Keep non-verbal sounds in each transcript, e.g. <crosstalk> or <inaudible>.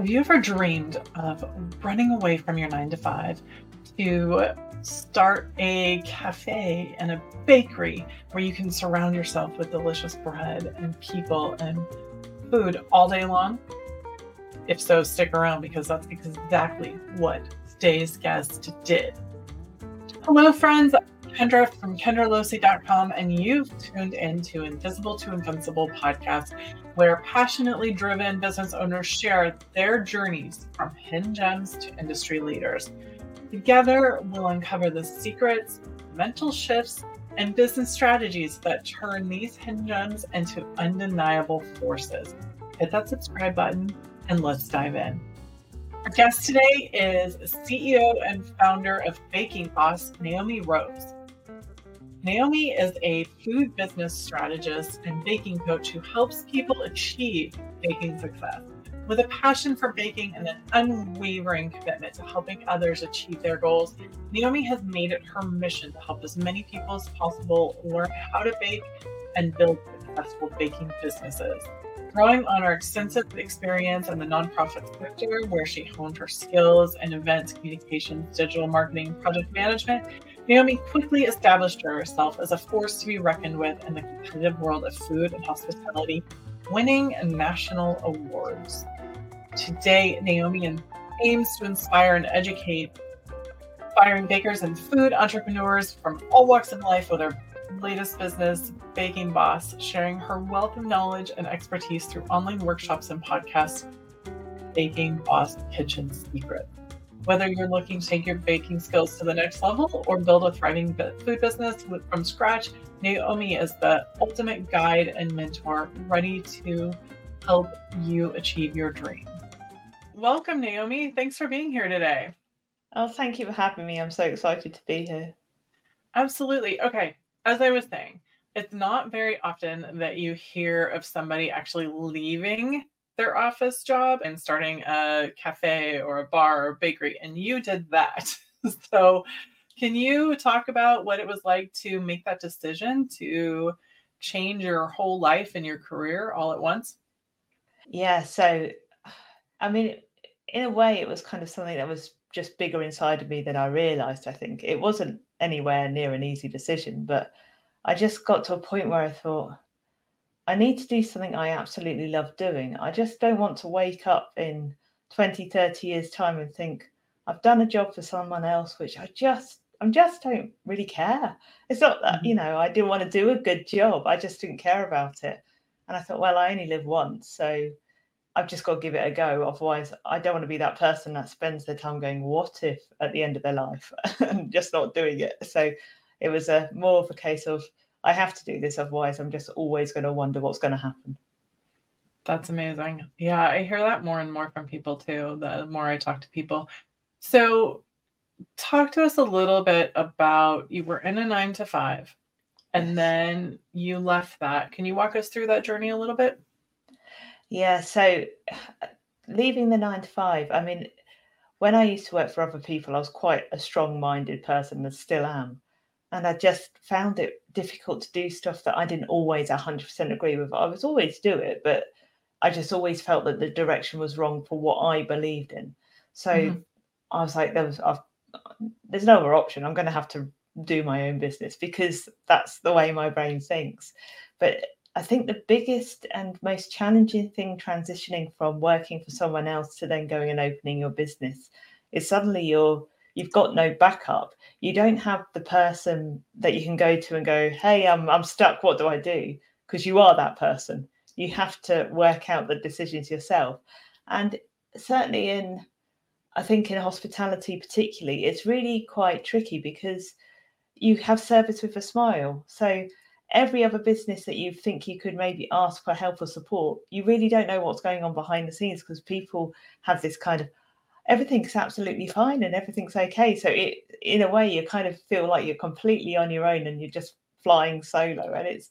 Have you ever dreamed of running away from your nine to five to start a cafe and a bakery where you can surround yourself with delicious bread and people and food all day long? If so, stick around because that's exactly what today's guest did. Hello, friends. Kendra from kendralosee.com, and you've tuned in to Invisible to Invincible podcast, where passionately driven business owners share their journeys from hidden gems to industry leaders. Together, we'll uncover the secrets, mental shifts, and business strategies that turn these hidden gems into undeniable forces. Hit that subscribe button and let's dive in. Our guest today is CEO and founder of Baking Boss, Naomi Rose. Naomi is a food business strategist and baking coach who helps people achieve baking success. With a passion for baking and an unwavering commitment to helping others achieve their goals, Naomi has made it her mission to help as many people as possible learn how to bake and build successful baking businesses. Drawing on her extensive experience in the nonprofit sector, where she honed her skills in events, communications, digital marketing, project management, Naomi quickly established herself as a force to be reckoned with in the competitive world of food and hospitality, winning national awards. Today, Naomi aims to inspire and educate aspiring bakers and food entrepreneurs from all walks of life with her latest business, Baking Boss, sharing her wealth of knowledge and expertise through online workshops and podcasts, Baking Boss Kitchen Secrets. Whether you're looking to take your baking skills to the next level or build a thriving food business from scratch, Naomi is the ultimate guide and mentor ready to help you achieve your dream. Welcome, Naomi. Thanks for being here today. Oh, thank you for having me. I'm so excited to be here. Absolutely. Okay. As I was saying, it's not very often that you hear of somebody actually leaving their office job and starting a cafe or a bar or bakery, and you did that. <laughs> so, can you talk about what it was like to make that decision to change your whole life and your career all at once? Yeah. So, I mean, in a way, it was kind of something that was just bigger inside of me than I realized. I think it wasn't anywhere near an easy decision, but I just got to a point where I thought, I need to do something I absolutely love doing. I just don't want to wake up in 20, 30 years' time and think, I've done a job for someone else, which I just, I just don't really care. It's not that, mm-hmm. you know, I didn't want to do a good job. I just didn't care about it. And I thought, well, I only live once. So I've just got to give it a go. Otherwise, I don't want to be that person that spends their time going, what if at the end of their life <laughs> and just not doing it. So it was a more of a case of, I have to do this, otherwise, I'm just always going to wonder what's going to happen. That's amazing. Yeah, I hear that more and more from people too, the more I talk to people. So, talk to us a little bit about you were in a nine to five and then you left that. Can you walk us through that journey a little bit? Yeah, so leaving the nine to five, I mean, when I used to work for other people, I was quite a strong minded person and still am and I just found it difficult to do stuff that I didn't always 100% agree with. I was always do it, but I just always felt that the direction was wrong for what I believed in. So mm-hmm. I was like, there was, I've, there's no other option. I'm going to have to do my own business because that's the way my brain thinks. But I think the biggest and most challenging thing transitioning from working for someone else to then going and opening your business is suddenly you're you've got no backup. You don't have the person that you can go to and go, "Hey, I'm I'm stuck. What do I do?" Because you are that person. You have to work out the decisions yourself. And certainly in I think in hospitality particularly, it's really quite tricky because you have service with a smile. So every other business that you think you could maybe ask for help or support, you really don't know what's going on behind the scenes because people have this kind of, everything's absolutely fine and everything's okay. So it, in a way, you kind of feel like you're completely on your own and you're just flying solo. And it's,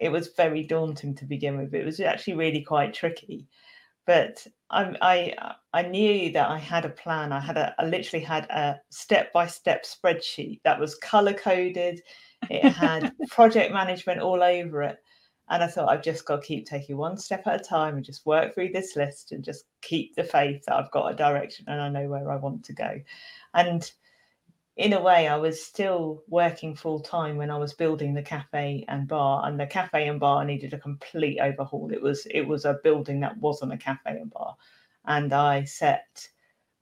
it was very daunting to begin with. It was actually really quite tricky, but I, I, I knew that I had a plan. I had a, I literally had a step-by-step spreadsheet that was color coded. It had <laughs> project management all over it. And I thought I've just got to keep taking one step at a time and just work through this list and just keep the faith that I've got a direction and I know where I want to go. And in a way, I was still working full time when I was building the cafe and bar, and the cafe and bar needed a complete overhaul. It was it was a building that wasn't a cafe and bar, and I set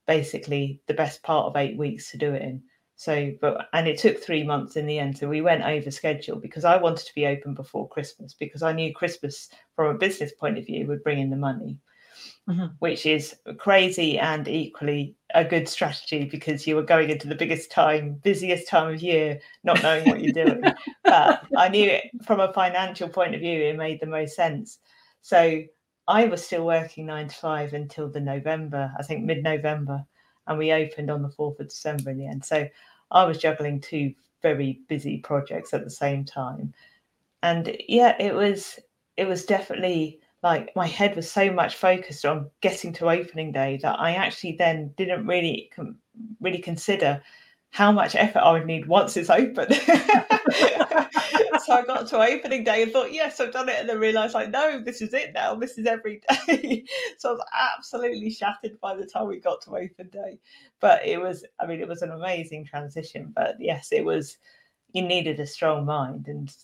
basically the best part of eight weeks to do it in. So, but and it took three months in the end. So we went over schedule because I wanted to be open before Christmas because I knew Christmas, from a business point of view, would bring in the money, mm-hmm. which is crazy and equally a good strategy because you were going into the biggest time, busiest time of year, not knowing what you're doing. <laughs> but I knew it from a financial point of view, it made the most sense. So I was still working nine to five until the November, I think mid November, and we opened on the 4th of December in the end. So I was juggling two very busy projects at the same time. And yeah, it was it was definitely like my head was so much focused on getting to opening day that I actually then didn't really really consider how much effort I would need once it's open. <laughs> <laughs> so I got to opening day and thought, yes, I've done it. And then realized, like, no, this is it now. This is every <laughs> day. so I was absolutely shattered by the time we got to open day. But it was, I mean, it was an amazing transition. But yes, it was, you needed a strong mind. And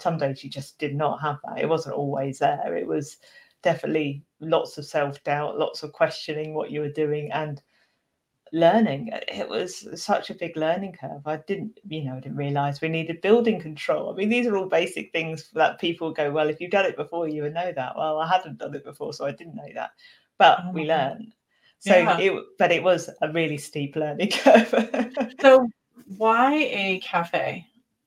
some days you just did not have that. It wasn't always there. It was definitely lots of self doubt, lots of questioning what you were doing. And learning. It was such a big learning curve. I didn't, you know, I didn't realize we needed building control. I mean, these are all basic things that people go, well, if you've done it before, you would know that. Well, I hadn't done it before, so I didn't know that. But oh we mm-hmm. learned. So yeah. it, but it was a really steep learning <laughs> curve. so why a cafe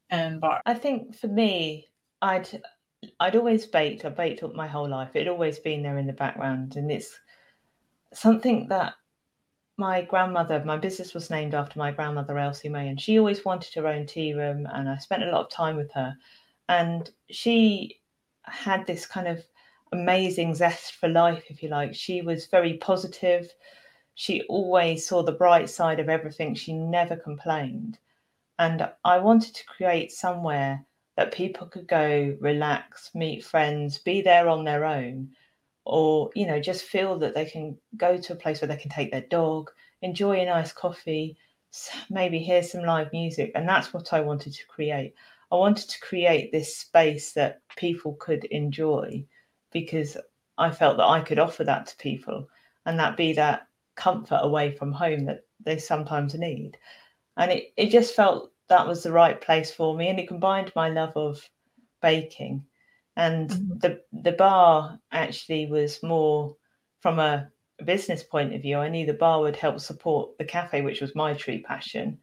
and bar? I think for me, I'd I'd always baked. I baked up my whole life. It'd always been there in the background, and it's something that my grandmother, my business was named after my grandmother, Elsie May, and she always wanted her own tea room. And I spent a lot of time with her. And she had this kind of amazing zest for life, if you like. She was very positive. She always saw the bright side of everything. She never complained. And I wanted to create somewhere that people could go, relax, meet friends, be there on their own or you know just feel that they can go to a place where they can take their dog enjoy a nice coffee maybe hear some live music and that's what i wanted to create. I wanted to create this space that people could enjoy because i felt that i could offer that to people and that be that comfort away from home that they sometimes need. And it, it just felt that was the right place for me and it combined my love of baking and mm-hmm. the the bar actually was more from a business point of view. I knew the bar would help support the cafe, which was my true passion,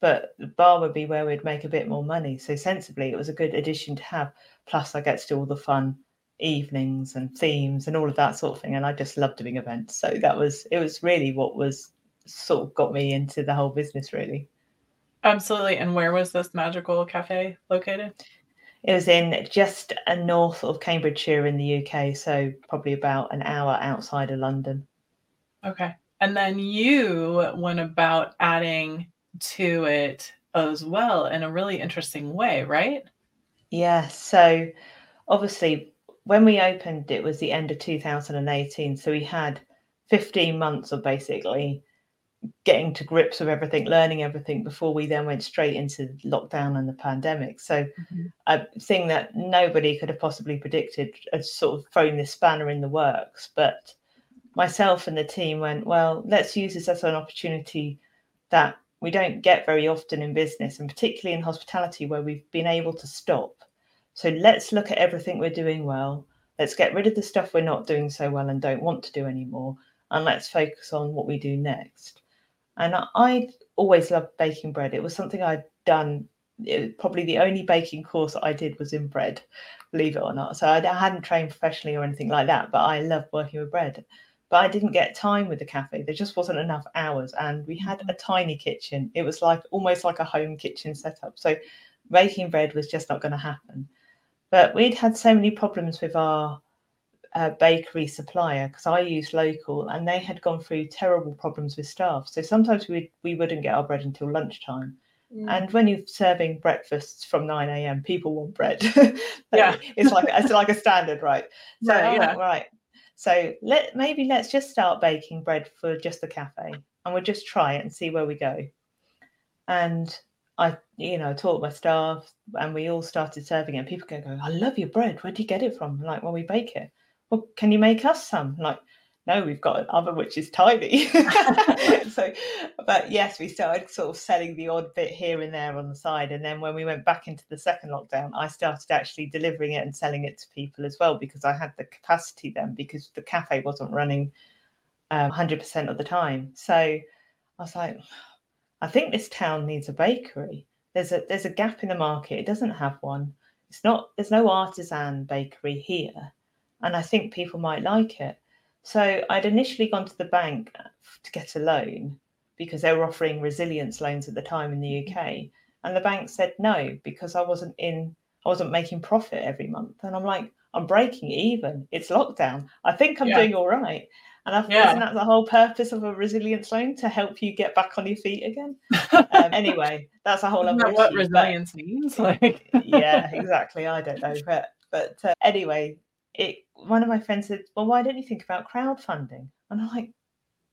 but the bar would be where we'd make a bit more money. So sensibly, it was a good addition to have. Plus, I get to do all the fun evenings and themes and all of that sort of thing. And I just love doing events. So that was it was really what was sort of got me into the whole business really. Absolutely. And where was this magical cafe located? It was in just a north of Cambridgeshire in the UK, so probably about an hour outside of London. Okay. And then you went about adding to it as well in a really interesting way, right? Yeah. So obviously, when we opened, it was the end of 2018. So we had 15 months of basically getting to grips with everything, learning everything before we then went straight into lockdown and the pandemic. So, mm-hmm. a thing that nobody could have possibly predicted had sort of thrown this spanner in the works. But myself and the team went, well, let's use this as an opportunity that we don't get very often in business, and particularly in hospitality, where we've been able to stop. So, let's look at everything we're doing well. Let's get rid of the stuff we're not doing so well and don't want to do anymore. And let's focus on what we do next. And I always loved baking bread. It was something I'd done. It, probably the only baking course I did was in bread, believe it or not. So I, I hadn't trained professionally or anything like that, but I loved working with bread. But I didn't get time with the cafe. There just wasn't enough hours, and we had a mm-hmm. tiny kitchen. It was like almost like a home kitchen setup. So baking bread was just not going to happen. But we'd had so many problems with our uh, bakery supplier because I used local and they had gone through terrible problems with staff. So sometimes we we wouldn't get our bread until lunchtime. Mm. And when you're serving breakfasts from 9 a.m., people want bread. <laughs> yeah. it's like it's like a <laughs> standard, right? So right, yeah. right. So let maybe let's just start baking bread for just the cafe and we'll just try it and see where we go. And I, you know, taught my staff and we all started serving it. And people go, I love your bread. Where do you get it from? I'm like, well, we bake it. Well, can you make us some? Like, no, we've got an oven which is tiny. <laughs> so, but yes, we started sort of selling the odd bit here and there on the side. And then when we went back into the second lockdown, I started actually delivering it and selling it to people as well because I had the capacity then because the cafe wasn't running um, 100% of the time. So I was like, I think this town needs a bakery. There's a there's a gap in the market. It doesn't have one. It's not there's no artisan bakery here, and I think people might like it. So I'd initially gone to the bank to get a loan because they were offering resilience loans at the time in the UK, and the bank said no because I wasn't in I wasn't making profit every month, and I'm like I'm breaking even. It's lockdown. I think I'm yeah. doing all right. And I yeah. isn't that the whole purpose of a resilience loan to help you get back on your feet again? <laughs> um, anyway, that's a whole other issue, what resilience means. <laughs> Like, yeah, exactly. I don't know, but but uh, anyway, it. One of my friends said, "Well, why don't you think about crowdfunding?" And I'm like,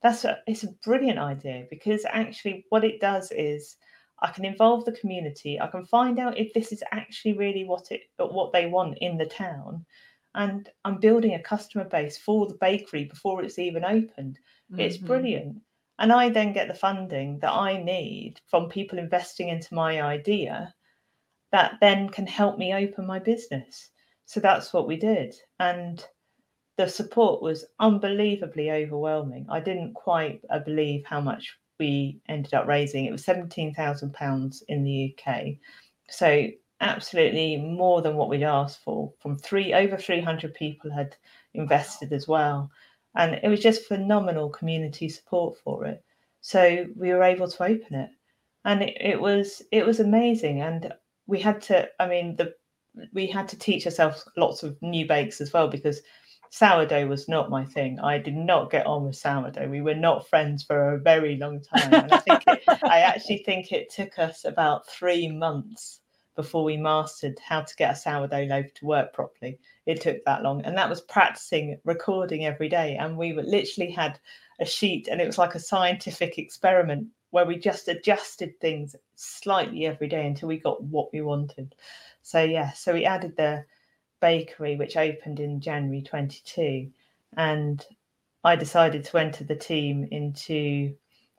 "That's a it's a brilliant idea because actually, what it does is." I can involve the community. I can find out if this is actually really what it what they want in the town, and I'm building a customer base for the bakery before it's even opened. Mm-hmm. It's brilliant. And I then get the funding that I need from people investing into my idea that then can help me open my business. So that's what we did. And the support was unbelievably overwhelming. I didn't quite uh, believe how much we ended up raising. It was £17,000 in the UK. So absolutely more than what we'd asked for. From three over 300 people had invested as well. And it was just phenomenal community support for it. So we were able to open it. And it, it was it was amazing. And we had to, I mean, the we had to teach ourselves lots of new bakes as well because sourdough was not my thing. I did not get on with sourdough. We were not friends for a very long time. And I think it, I actually think it took us about three months before we mastered how to get a sourdough loaf to work properly. It took that long. And that was practicing recording every day. And we were, literally had a sheet and it was like a scientific experiment where we just adjusted things slightly every day until we got what we wanted. So, yeah, so we added the bakery, which opened in January 22. And I decided to enter the team into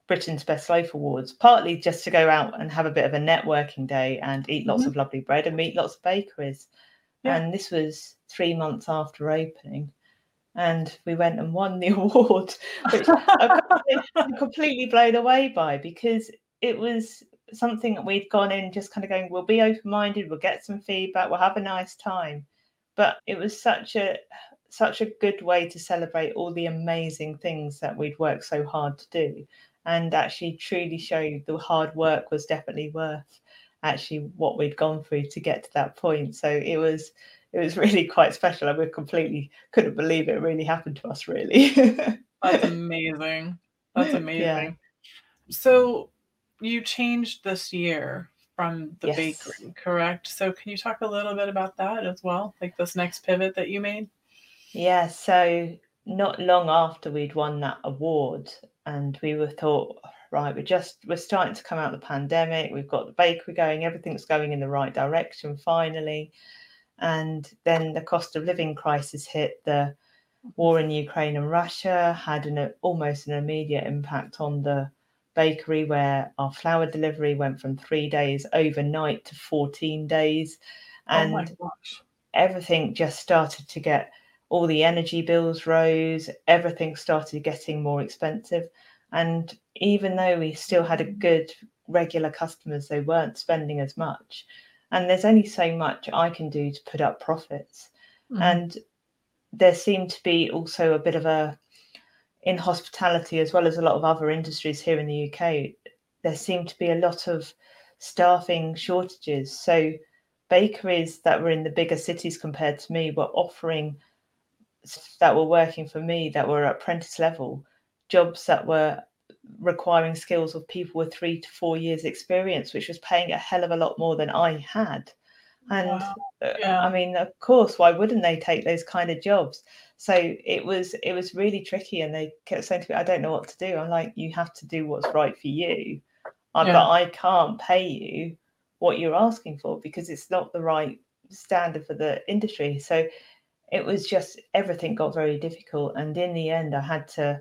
Britain's Best Loaf Awards, partly just to go out and have a bit of a networking day and eat lots mm-hmm. of lovely bread and meet lots of bakeries. Yeah. And this was three months after opening. And we went and won the <laughs> award, which I'm completely blown away by because it was something that we'd gone in just kind of going, we'll be open minded, we'll get some feedback, we'll have a nice time. But it was such a such a good way to celebrate all the amazing things that we'd worked so hard to do and actually truly show the hard work was definitely worth actually what we'd gone through to get to that point. So it was it was really quite special. and we completely couldn't believe it really happened to us really. <laughs> That's amazing. That's amazing. Yeah. So you changed this year from the yes. bakery, correct? So can you talk a little bit about that as well? Like this next pivot that you made? Yeah, so not long after we'd won that award, and we were thought, right, we're just we're starting to come out of the pandemic. We've got the bakery going, everything's going in the right direction finally. And then the cost of living crisis hit. The war in Ukraine and Russia had an almost an immediate impact on the bakery, where our flour delivery went from three days overnight to 14 days. Oh and oh everything just started to get all the energy bills rose, everything started getting more expensive. And even though we still had a good regular customers, they weren't spending as much. And there's only so much I can do to put up profits. Mm-hmm. And there seemed to be also a bit of a, in hospitality as well as a lot of other industries here in the UK, there seemed to be a lot of staffing shortages. So bakeries that were in the bigger cities compared to me were offering that were working for me that were apprentice level jobs that were requiring skills of people with three to four years experience which was paying a hell of a lot more than i had and wow. Uh, yeah. i mean of course why wouldn't they take those kind of jobs so it was it was really tricky and they kept saying to me i don't know what to do i'm like you have to do what's right for you uh, yeah. but i can't pay you what you're asking for because it's not the right standard for the industry so it was just everything got very difficult and in the end i had to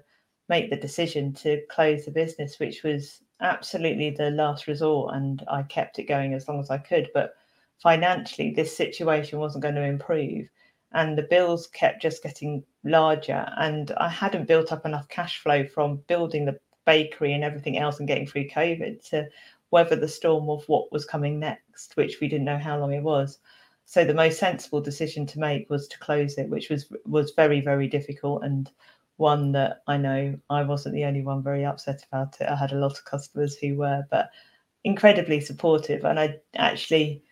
make the decision to close the business which was absolutely the last resort and i kept it going as long as i could. But financially this situation wasn't going to improve and the bills kept just getting larger and i hadn't built up enough cash flow from building the bakery and everything else and getting through covid to weather the storm of what was coming next which we didn't know how long it was. So the most sensible decision to make was to close it which was was very very difficult and one that i know i wasn't the only one very upset about it i had a lot of customers who were but incredibly supportive and i actually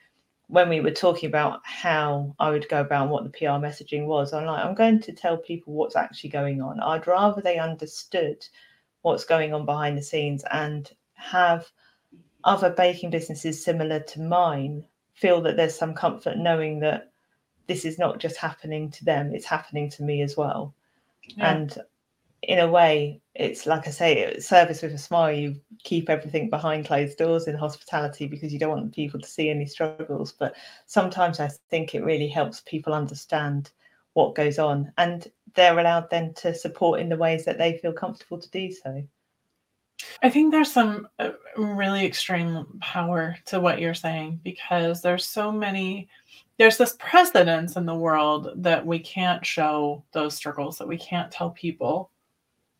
when we were talking about how I would go about what the PR messaging was, I'm like, I'm going to tell people what's actually going on. I'd rather they understood what's going on behind the scenes and have other baking businesses similar to mine feel that there's some comfort knowing that this is not just happening to them, it's happening to me as well. Yeah. And in a way, it's like I say, service with a smile. You keep everything behind closed doors in hospitality because you don't want people to see any struggles. But sometimes I think it really helps people understand what goes on, and they're allowed then to support in the ways that they feel comfortable to do so. I think there's some uh, really extreme power to what you're saying because there's so many there's this precedence in the world that we can't show those struggles that we can't tell people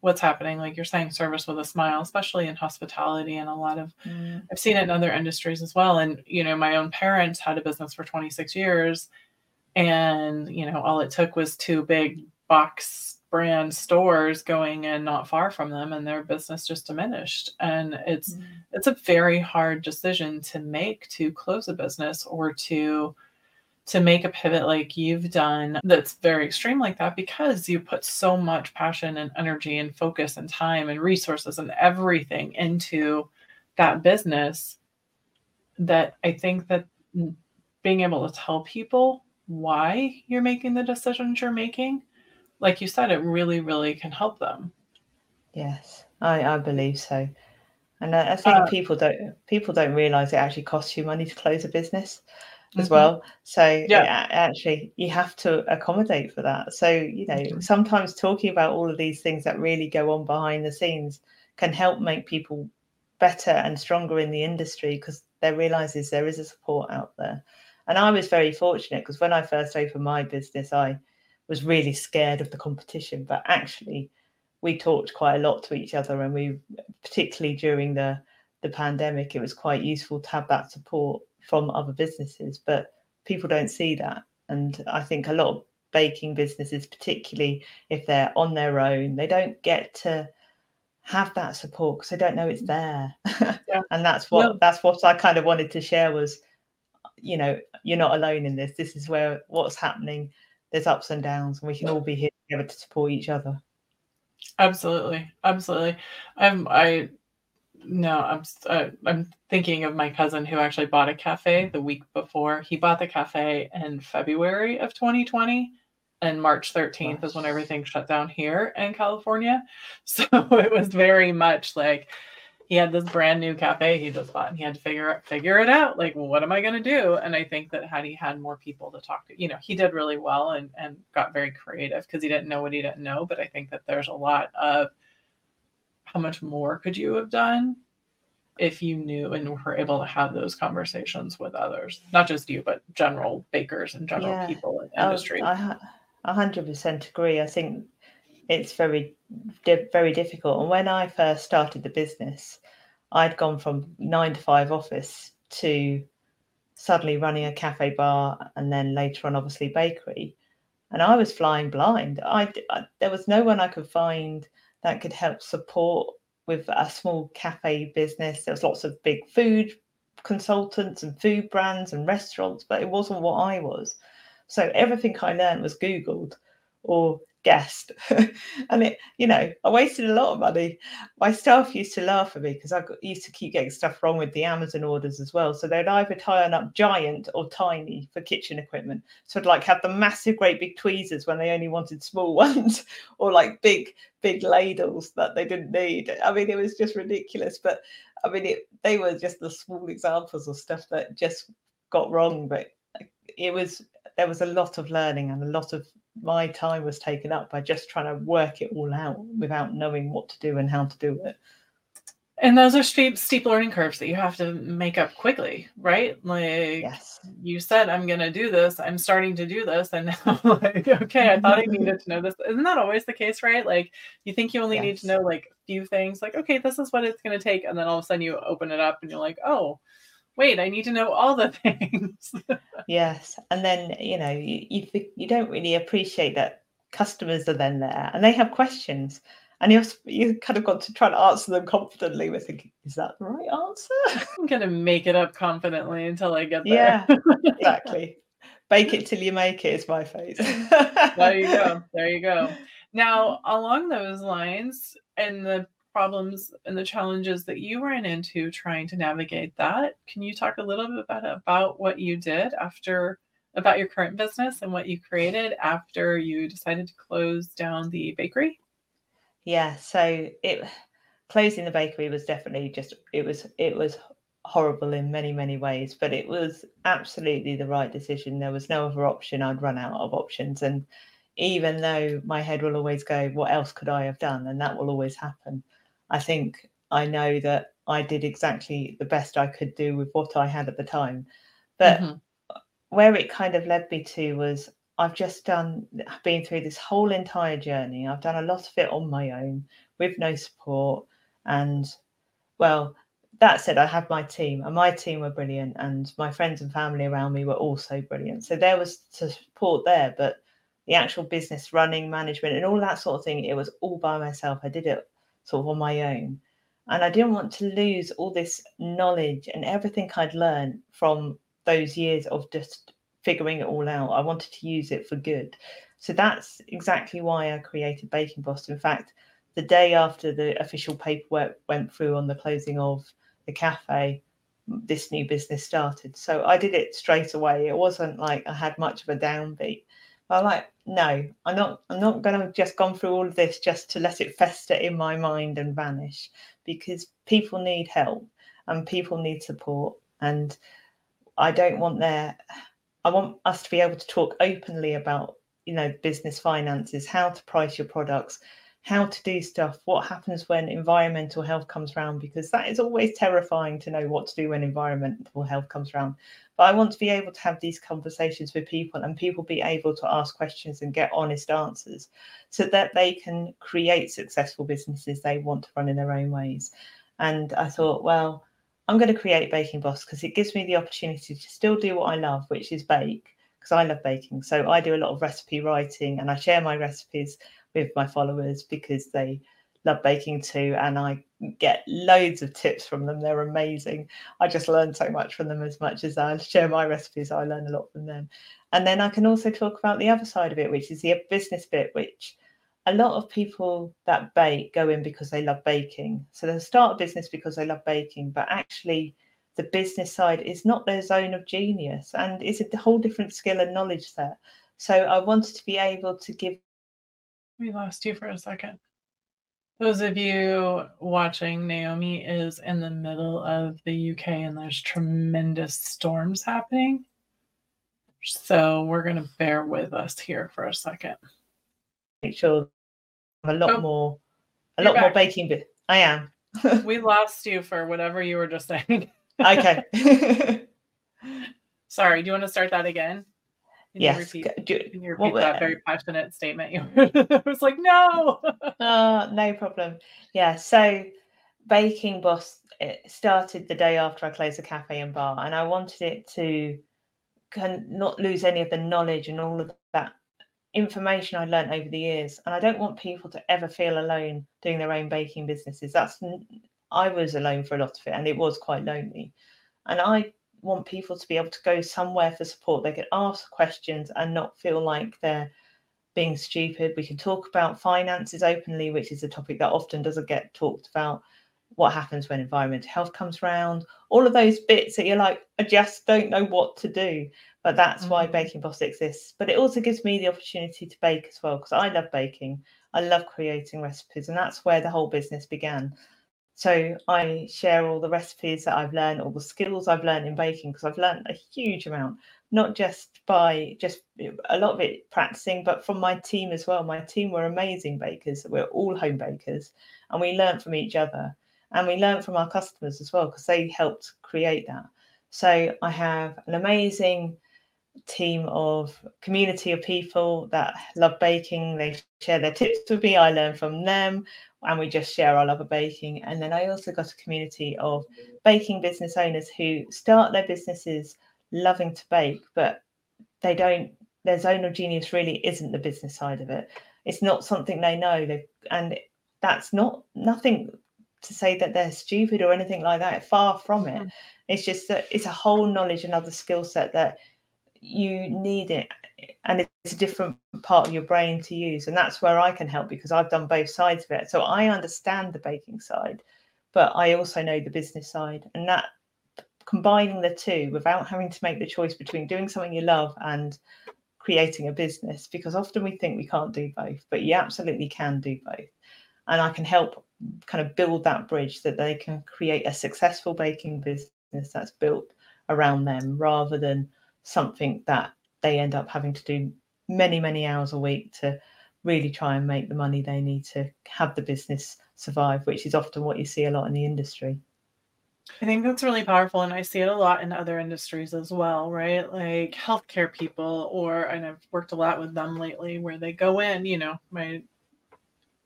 what's happening like you're saying service with a smile especially in hospitality and a lot of mm. i've seen it in other industries as well and you know my own parents had a business for 26 years and you know all it took was two big box brand stores going in not far from them and their business just diminished and it's mm. it's a very hard decision to make to close a business or to to make a pivot like you've done that's very extreme like that because you put so much passion and energy and focus and time and resources and everything into that business that I think that being able to tell people why you're making the decisions you're making, like you said, it really, really can help them. Yes, I, I believe so. And I, I think uh, people don't people don't realize it actually costs you money to close a business as mm-hmm. well. So yeah. actually you have to accommodate for that. So, you know, mm-hmm. sometimes talking about all of these things that really go on behind the scenes can help make people better and stronger in the industry because they realizes there is a support out there. And I was very fortunate because when I first opened my business, I was really scared of the competition, but actually we talked quite a lot to each other and we particularly during the the pandemic it was quite useful to have that support from other businesses, but people don't see that. And I think a lot of baking businesses, particularly if they're on their own, they don't get to have that support because they don't know it's mm. there. Yeah. <laughs> and that's what no. that's what I kind of wanted to share was, you know, you're not alone in this. This is where what's happening. There's ups and downs, and we can all be here together to support each other. Absolutely, absolutely. I'm I no, I'm uh, I'm thinking of my cousin who actually bought a cafe the week before. He bought the cafe in February of 2020, and March 13th is when everything shut down here in California. <laughs> So it was very much like he had this brand new cafe he just bought, and he had to figure figure it out. Like, what am I going to do? And I think that had he had more people to talk to, you know, he did really well and and got very creative because he didn't know what he didn't know. But I think that there's a lot of how much more could you have done if you knew and were able to have those conversations with others not just you but general bakers and general yeah. people in oh, industry I, I 100% agree i think it's very very difficult and when i first started the business i'd gone from nine to five office to suddenly running a cafe bar and then later on obviously bakery and i was flying blind I, I there was no one i could find that could help support with a small cafe business. There was lots of big food consultants and food brands and restaurants, but it wasn't what I was. So everything I learned was Googled or guessed. <laughs> and it, you know, I wasted a lot of money. My staff used to laugh at me because I got, used to keep getting stuff wrong with the Amazon orders as well. So they'd either tie up giant or tiny for kitchen equipment. So I'd like have the massive, great big tweezers when they only wanted small <laughs> ones, or like big, big ladles that they didn't need. I mean, it was just ridiculous. But I mean, it, they were just the small examples of stuff that just got wrong. But it was there was a lot of learning and a lot of my time was taken up by just trying to work it all out without knowing what to do and how to do it. And those are steep, steep learning curves that you have to make up quickly, right? Like yes. you said, I'm going to do this. I'm starting to do this. And <laughs> now, like, okay, I thought I <laughs> needed to know this. Isn't that always the case, right? Like you think you only yes. need to know like a few things, like, okay, this is what it's going to take. And then all of a sudden you open it up and you're like, oh, wait, I need to know all the <laughs> things. yes. And then, you know, you, you, you don't really appreciate that customers are then there and they have questions and you you kind of got to try to answer them confidently. We're thinking, is that the right answer? <laughs> I'm gonna make it up confidently until I get there. Yeah, <laughs> exactly. Bake it till you make it is my phrase. there you go. There you go. Now, along those lines, and the problems and the challenges that you ran into trying to navigate that, can you talk a little bit about about what you did after about your current business and what you created after you decided to close down the bakery? yeah so it closing the bakery was definitely just it was it was horrible in many many ways but it was absolutely the right decision. There was no other option. I'd run out of options. And even though my head will always go what else could i have done? And that will always happen i think i know that i did exactly the best i could do with what i had at the time but mm-hmm. where it kind of led me to was I've just done been through this whole entire journey. I've done a lot of it on my own with no support. And well, that said, I had my team, and my team were brilliant, and my friends and family around me were also brilliant. So there was support there, but the actual business running, management, and all that sort of thing, it was all by myself. I did it sort of on my own. And I didn't want to lose all this knowledge and everything I'd learned from those years of just figuring it all out. I wanted to use it for good. So that's exactly why I created Baking Boss. In fact, the day after the official paperwork went through on the closing of the cafe, this new business started. So I did it straight away. It wasn't like I had much of a downbeat. I'm like, no, I'm not. I'm not going to just gone through all of this just to let it fester in my mind and vanish, because people need help and people need support, and I don't want their I want us to be able to talk openly about, you know, business finances, how to price your products, how to do stuff, what happens when environmental health comes around, because that is always terrifying to know what to do when environmental health comes around. But I want to be able to have these conversations with people and people be able to ask questions and get honest answers so that they can create successful businesses they want to run in their own ways. And I thought, well, I'm going to create Baking Boss because it gives me the opportunity to still do what I love, which is bake, because I love baking. So I do a lot of recipe writing and I share my recipes with my followers because they love baking too. And I get loads of tips from them. They're amazing. I just learn so much from them as much as I share my recipes. I learn a lot from them. And then I can also talk about the other side of it, which is the business bit, which a lot of people that bake go in because they love baking. So they'll start a business because they love baking, but actually the business side is not their zone of genius and it's a whole different skill and knowledge set. So I wanted to be able to give. We lost you for a second. Those of you watching, Naomi is in the middle of the UK and there's tremendous storms happening. So we're going to bear with us here for a second. Make sure a lot oh, more, a lot back. more baking. But I am. <laughs> we lost you for whatever you were just saying. okay. <laughs> Sorry. Do you want to start that again? Can yes. You repeat, do, can you repeat that very passionate statement? You <laughs> <laughs> I was like, no. <laughs> uh, no problem. Yeah. So, Baking Boss started the day after I closed the cafe and bar, and I wanted it to can not lose any of the knowledge and all of that information I learned over the years. And I don't want people to ever feel alone doing their own baking businesses. That's I was alone for a lot of it, and it was quite lonely. And I want people to be able to go somewhere for support. They can ask questions and not feel like they're being stupid. We can talk about finances openly, which is a topic that often doesn't get talked about. What happens when environmental health comes around? All of those bits that you're like, I just don't know what to do. But that's mm-hmm. why Baking Boss exists. But it also gives me the opportunity to bake as well, because I love baking. I love creating recipes, and that's where the whole business began. So I share all the recipes that I've learned, all the skills I've learned in baking, because I've learned a huge amount not just by just a lot of it practicing, but from my team as well. My team were amazing bakers. We're all home bakers, and we learned from each other, and we learned from our customers as well because they helped create that. So I have an amazing team of community of people that love baking. They share their tips with me. I learn from them, and we just share our love of baking. And then I also got a community of baking business owners who start their businesses loving to bake, but they don't. Their zone of genius really isn't the business side of it. It's not something they know. They and that's not nothing to say that they're stupid or anything like that. Far from it. It's just that it's a whole knowledge, and other skill set that you need it and it's a different part of your brain to use and that's where i can help because i've done both sides of it. So i understand the baking side but i also know the business side and that combining the two without having to make the choice between doing something you love and creating a business because often we think we can't do both but you absolutely can do both. And i can help kind of build that bridge that they can create a successful baking business that's built around them rather than something that they end up having to do many many hours a week to really try and make the money they need to have the business survive which is often what you see a lot in the industry I think that's really powerful, and I see it a lot in other industries as well, right? Like healthcare people, or and I've worked a lot with them lately, where they go in, you know, my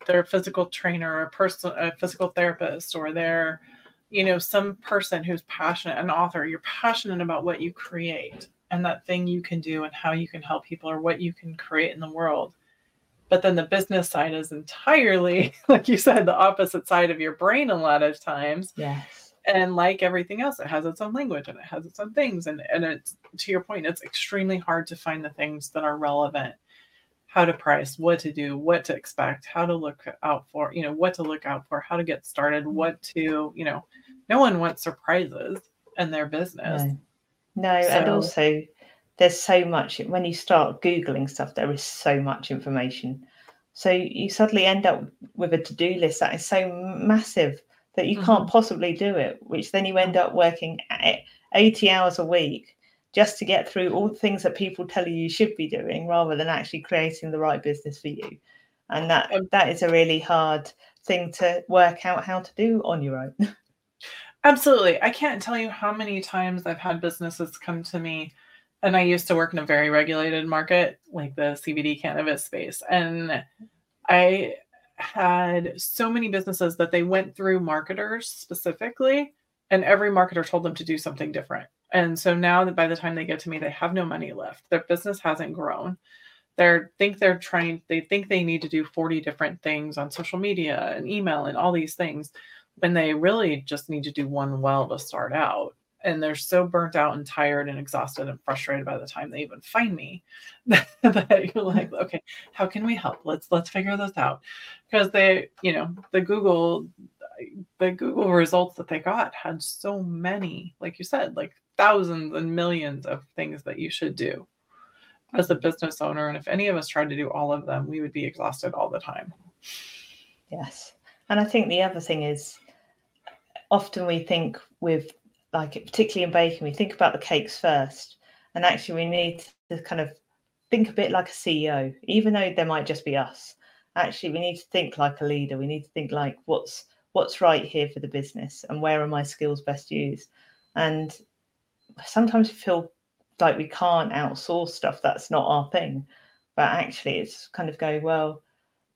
they're a physical trainer, a person, a physical therapist, or they're, you know, some person who's passionate, an author. You're passionate about what you create and that thing you can do and how you can help people or what you can create in the world. But then the business side is entirely, <laughs> like you said, the opposite side of your brain a lot of times. Yes. And like everything else it has its own language and it has its own things. And and it's to your point it's extremely hard to find the things that are relevant. How to price what to do what to expect how to look out for you know what to look out for how to get started what to you know no one wants surprises in their business. No, no so, and also there's so much when you start googling stuff there is so much information so you suddenly end up with a to-do list that is so massive that you mm-hmm. can't possibly do it, which then you end up working at 80 hours a week just to get through all the things that people tell you you should be doing rather than actually creating the right business for you. And that that is a really hard thing to work out how to do on your own. <laughs> Absolutely. I can't tell you how many times I've had businesses come to me and I used to work in a very regulated market like the CBD cannabis space and I had so many businesses that they went through marketers specifically, and every marketer told them to do something different. And so now that by the time they get to me, they have no money left. Their business hasn't grown. They think they're trying, they think they need to do 40 different things on social media and email and all these things when they really just need to do one well to start out. And they're so burnt out and tired and exhausted and frustrated by the time they even find me <laughs> that you're like mm-hmm. okay how can we help? Let's let's figure this out. Because they you know the google the google results that they got had so many like you said like thousands and millions of things that you should do as a business owner. And if any of us tried to do all of them we would be exhausted all the time. Yes. And i think the other thing is often we think with like particularly in baking, we think about the cakes first. And actually, we need to kind of think a bit like a CEO, even though there might just be us. Actually, we need to think like a leader. We need to think like what's what's right here for the business and where are my skills best used. And sometimes we feel like we can't outsource stuff that's not our thing. But actually, it's kind of go, well,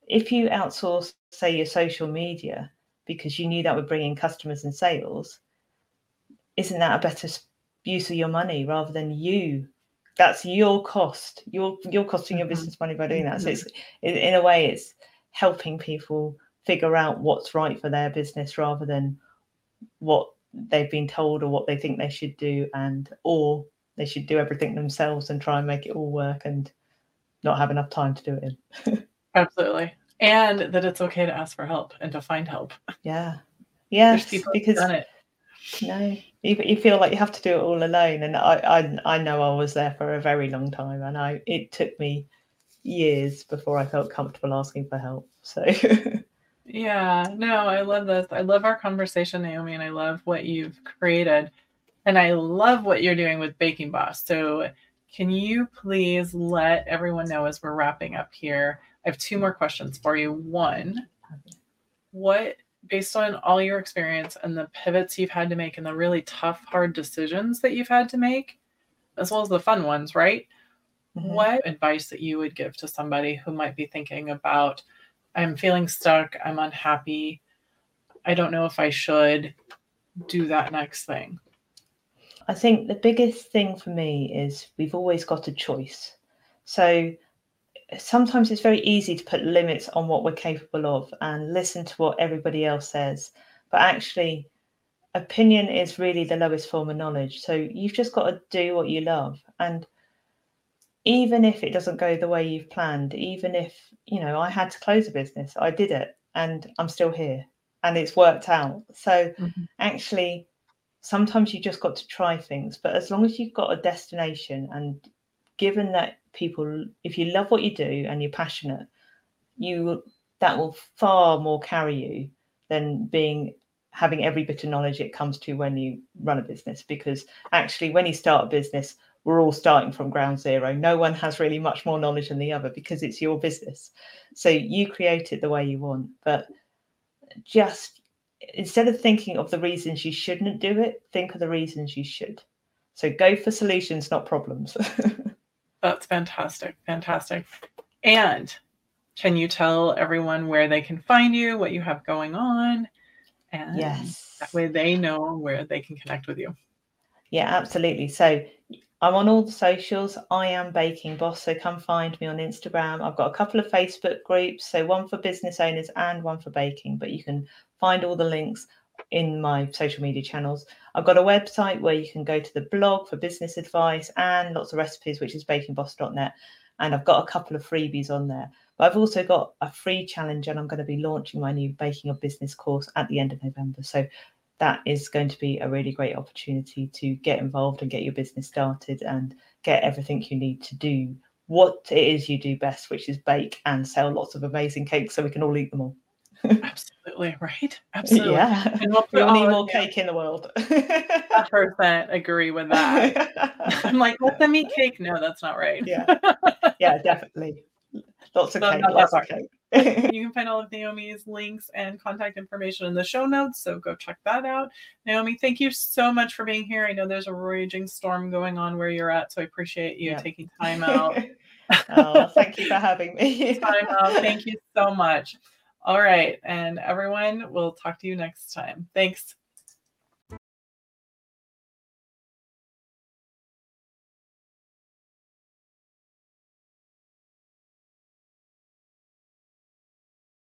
if you outsource, say, your social media because you knew that would bring in customers and sales, isn't that a better use of your money rather than you that's your cost you're you're costing your mm-hmm. business money by doing that so it's mm-hmm. in a way it's helping people figure out what's right for their business rather than what they've been told or what they think they should do and or they should do everything themselves and try and make it all work and not have enough time to do it in. <laughs> Absolutely. And that it's okay to ask for help and to find help. Yeah. Yes, because done it. no, you, you feel like you have to do it all alone. And I, I, I know I was there for a very long time, and I it took me years before I felt comfortable asking for help. So <laughs> Yeah, no, I love this. I love our conversation, Naomi, and I love what you've created. And I love what you're doing with Baking Boss. So, can you please let everyone know as we're wrapping up here? I have two more questions for you. One, what, based on all your experience and the pivots you've had to make and the really tough, hard decisions that you've had to make, as well as the fun ones, right? Mhm. What advice that you would give to somebody who might be thinking about, I'm feeling stuck, I'm unhappy, I don't know if I should do that next thing? I think the biggest thing for me is we've always got a choice. So sometimes it's very easy to put limits on what we're capable of and listen to what everybody else says. But actually, opinion is really the lowest form of knowledge. So you've just got to do what you love. And even if it doesn't go the way you've planned, even if, you know, I had to close a business, I did it and I'm still here and it's worked out. So Mhm. actually, sometimes you just got to try things. But as long as you've got a destination and given that people, if you love what you do and you're passionate, you that will far more carry you than being having every bit of knowledge it comes to when you run a business. Because actually when you start a business we're all starting from ground zero. No one has really much more knowledge than the other because it's your business. So you create it the way you want. But just instead of thinking of the reasons you shouldn't do it think of the reasons you should. So go for solutions not problems <laughs> That's fantastic. Fantastic. And can you tell everyone where they can find you, what you have going on? And yes that way they know where they can connect with you. Yeah, absolutely. So I'm on all the socials. I am Baking Boss. So come find me on Instagram. I've got a couple of Facebook groups. So one for business owners and one for baking. But you can find all the links in my social media channels. I've got a website where you can go to the blog for business advice and lots of recipes, which is bakingboss.net. And I've got a couple of freebies on there. But I've also got a free challenge, and I'm going to be launching my new Baking of Business course at the end of November. So that is going to be a really great opportunity to get involved and get your business started and get everything you need to do what it is you do best, which is bake and sell lots of amazing cakes so we can all eat them all. <laughs> Absolutely. Right. Absolutely. Yeah. And we'll put We all all need more cake in the world. 100% <laughs> agree with that. <laughs> I'm like, let them eat cake. No, that's not right. yeah. Yeah, definitely. Lots of No, cake, lots of cake. you can find all of Naomi's links and contact information in the show notes. So go check that out. Naomi, thank you so much for being here. I know there's a raging storm going on where you're at. So I appreciate you Yeah. taking time out. oh, thank you for having me. time out. Thank you so much. All right. And everyone, we'll talk to you next time. Thanks.